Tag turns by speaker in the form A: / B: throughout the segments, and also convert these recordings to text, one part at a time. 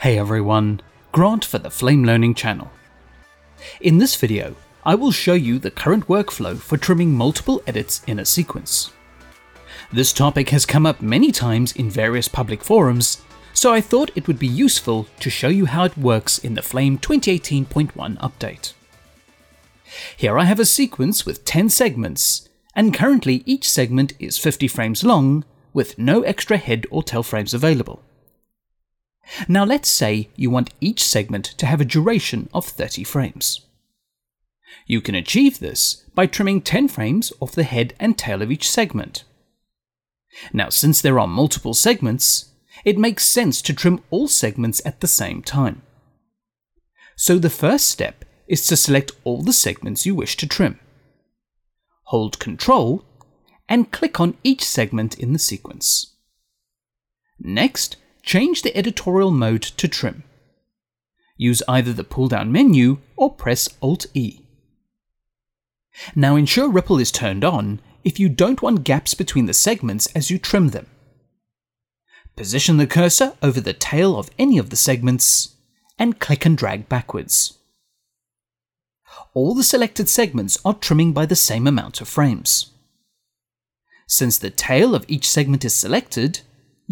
A: Hey everyone, Grant for the Flame Learning channel. In this video, I will show you the current workflow for trimming multiple edits in a sequence. This topic has come up many times in various public forums, so I thought it would be useful to show you how it works in the Flame 2018.1 update. Here I have a sequence with 10 segments, and currently each segment is 50 frames long, with no extra head or tail frames available. Now let's say you want each segment to have a duration of 30 frames. You can achieve this by trimming 10 frames off the head and tail of each segment. Now since there are multiple segments, it makes sense to trim all segments at the same time. So the first step is to select all the segments you wish to trim. Hold Ctrl and click on each segment in the sequence. Next, change the editorial mode to trim. Use either the pull down menu or press Alt E. Now ensure ripple is turned on if you don't want gaps between the segments as you trim them. Position the cursor over the tail of any of the segments and click and drag backwards. All the selected segments are trimming by the same amount of frames. Since the tail of each segment is selected,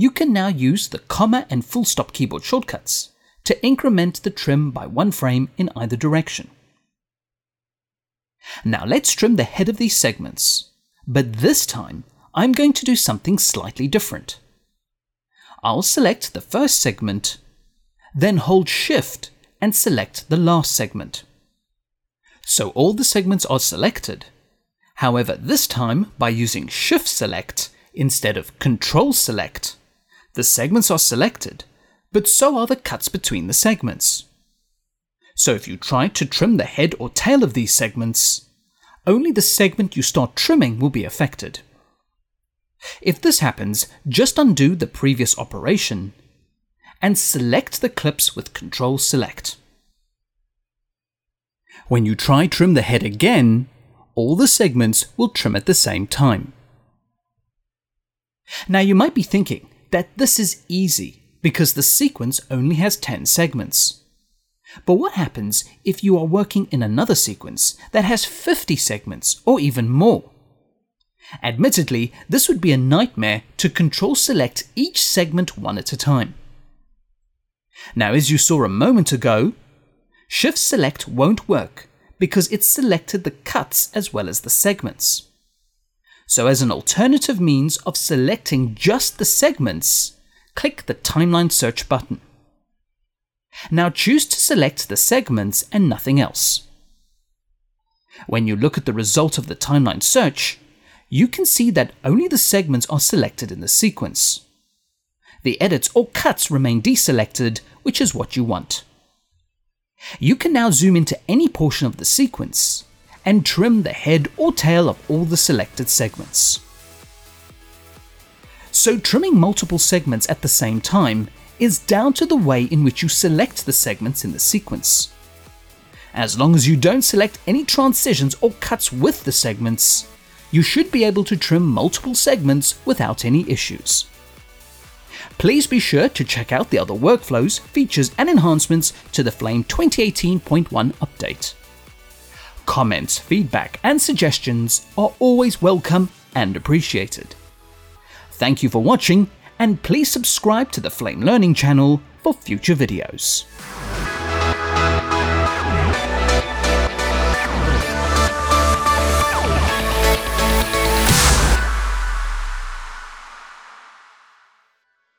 A: you can now use the comma and full stop keyboard shortcuts to increment the trim by one frame in either direction. Now let's trim the head of these segments, but this time I'm going to do something slightly different. I'll select the first segment, then hold Shift and select the last segment. So all the segments are selected. However, this time by using Shift Select instead of Control Select, the segments are selected, but so are the cuts between the segments. So if you try to trim the head or tail of these segments, only the segment you start trimming will be affected. If this happens, just undo the previous operation and select the clips with Ctrl Select. When you try trim the head again, all the segments will trim at the same time. Now you might be thinking, that this is easy because the sequence only has 10 segments. But what happens if you are working in another sequence that has 50 segments or even more? Admittedly, this would be a nightmare to control select each segment one at a time. Now, as you saw a moment ago, Shift Select won't work because it selected the cuts as well as the segments. So as an alternative means of selecting just the segments, click the timeline search button. Now choose to select the segments and nothing else. When you look at the result of the timeline search, you can see that only the segments are selected in the sequence. The edits or cuts remain deselected, which is what you want. You can now zoom into any portion of the sequence and trim the head or tail of all the selected segments. So trimming multiple segments at the same time is down to the way in which you select the segments in the sequence. As long as you don't select any transitions or cuts with the segments, you should be able to trim multiple segments without any issues. Please be sure to check out the other workflows, features, and enhancements to the Flame 2018.1 update. Comments, feedback, and suggestions are always welcome and appreciated. Thank you for watching, and please subscribe to the Flame Learning channel for future videos.